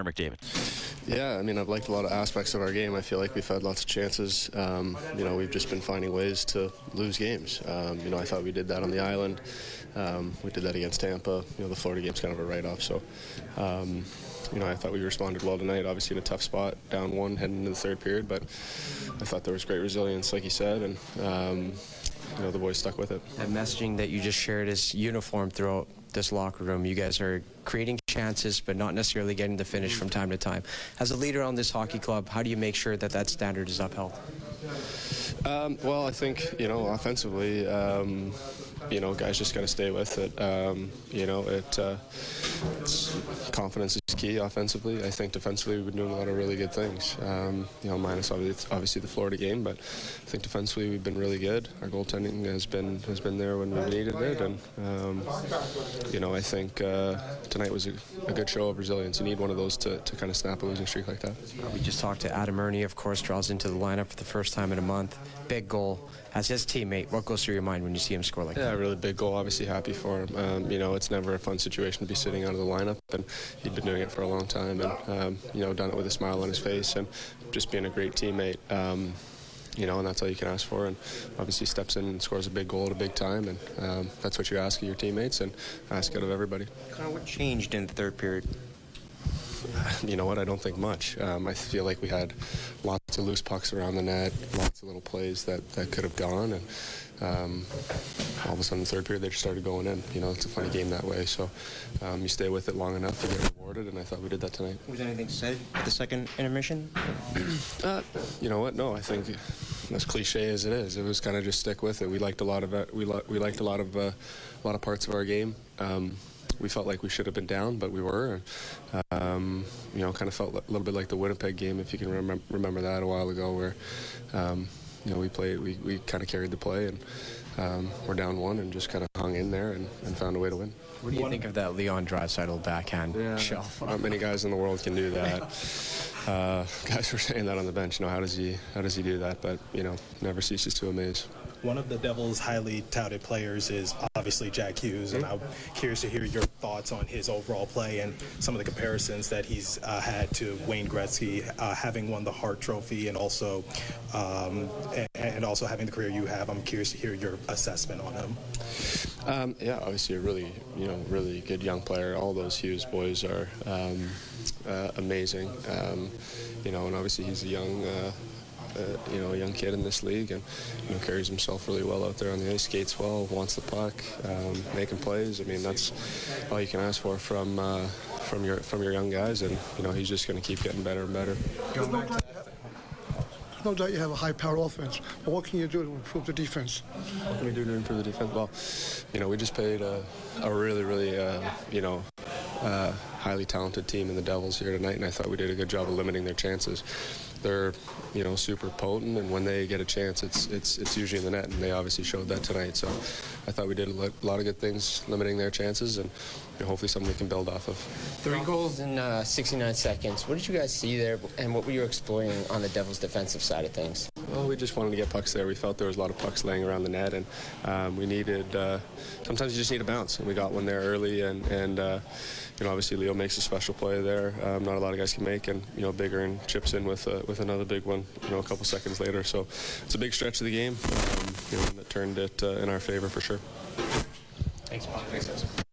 Connor McDavid. Yeah, I mean, I've liked a lot of aspects of our game. I feel like we've had lots of chances. Um, you know, we've just been finding ways to lose games. Um, you know, I thought we did that on the island. Um, we did that against Tampa. You know, the Florida game's kind of a write-off. So, um, you know, I thought we responded well tonight. Obviously, in a tough spot, down one, heading into the third period. But I thought there was great resilience, like you said, and um, you know, the boys stuck with it. That messaging that you just shared is uniform throughout this locker room. You guys are creating chances, but not necessarily getting the finish from time to time. As a leader on this hockey club, how do you make sure that that standard is upheld? Um, well, I think you know offensively, um, you know, guys just got to stay with it. Um, you know, it uh, confidence is key offensively. I think defensively we've been doing a lot of really good things. Um, you know, minus obviously, the Florida game, but I think defensively we've been really good. Our goaltending has been has been there when we needed it, and um, you know, I think uh, tonight was a, a, good show of resilience. You need one of those to, to kind of snap a losing streak like that. We just talked to Adam Erne, of course, draws into the lineup for the first time in a month. Big goal as his teammate, what goes through your mind when you see him score like yeah, that? Yeah, really big goal. Obviously happy for him. Um, you know, it's never a fun situation to be sitting out of the lineup, and he'd been doing it for a long time, and um, you know, done it with a smile on his face, and just being a great teammate. Um, you know, and that's all you can ask for. And obviously steps in and scores a big goal at a big time, and um, that's what you ask of your teammates and ask out of everybody. Kind of what changed in the third period? You know what? I don't think much. Um, I feel like we had lots of loose pucks around the net, lots of little plays that, that could have gone, and um, all of a sudden, the third period, they just started going in. You know, it's a funny game that way. So um, you stay with it long enough, you get rewarded, and I thought we did that tonight. Was anything said at the second intermission? uh, you know what? No, I think as cliche as it is, it was kind of just stick with it. We liked a lot of it. We, li- we liked a lot of uh, a lot of parts of our game. Um, we felt like we should have been down, but we were. Um, you know, kind of felt a little bit like the Winnipeg game, if you can remember, remember that a while ago, where um, you know we played, we, we kind of carried the play, and um, we're down one, and just kind of hung in there and, and, found a way to win. What do you think of that Leon Draisaitl backhand yeah, shelf? Not many guys in the world can do that. Uh, guys were saying that on the bench. You know, how does he how does he do that? But you know, never ceases to amaze. One of the Devils' highly touted players is obviously Jack Hughes, and I'm curious to hear your thoughts on his overall play and some of the comparisons that he's uh, had to Wayne Gretzky, uh, having won the Hart Trophy and also um, and also having the career you have. I'm curious to hear your assessment on him. Um, yeah, obviously a really you know really good young player. All those Hughes boys are um, uh, amazing. Um, you know, and obviously he's a young uh, you know, a young kid in this league and, you know, carries himself really well out there on the ice, skates well, wants the puck, um, making plays. I mean, that's all you can ask for from uh, from your from your young guys, and you know, he's just going to keep getting better and better. No doubt you have a high-powered offense, but what can you do to improve the defense? What can we do to improve the defense? Well, you know, we just played a, a really, really, uh, you know, uh, highly talented team in the Devils here tonight, and I thought we did a good job of limiting their chances. They're, you know, super potent, and when they get a chance, it's it's it's usually in the net, and they obviously showed that tonight. So, I thought we did a lot of good things limiting their chances, and you know, hopefully something we can build off of. Three goals in uh, 69 seconds. What did you guys see there, and what were you exploring on the Devils' defensive side of things? Well, we just wanted to get pucks there. We felt there was a lot of pucks laying around the net, and um, we needed. Uh, sometimes you just need a bounce, and we got one there early, and and uh, you know obviously Leo makes a special play there. Um, not a lot of guys can make, and you know Bigger and chips in with uh, with another big one. You know a couple seconds later, so it's a big stretch of the game. Um, you know that turned it uh, in our favor for sure. Thanks, Bob. Thanks, guys.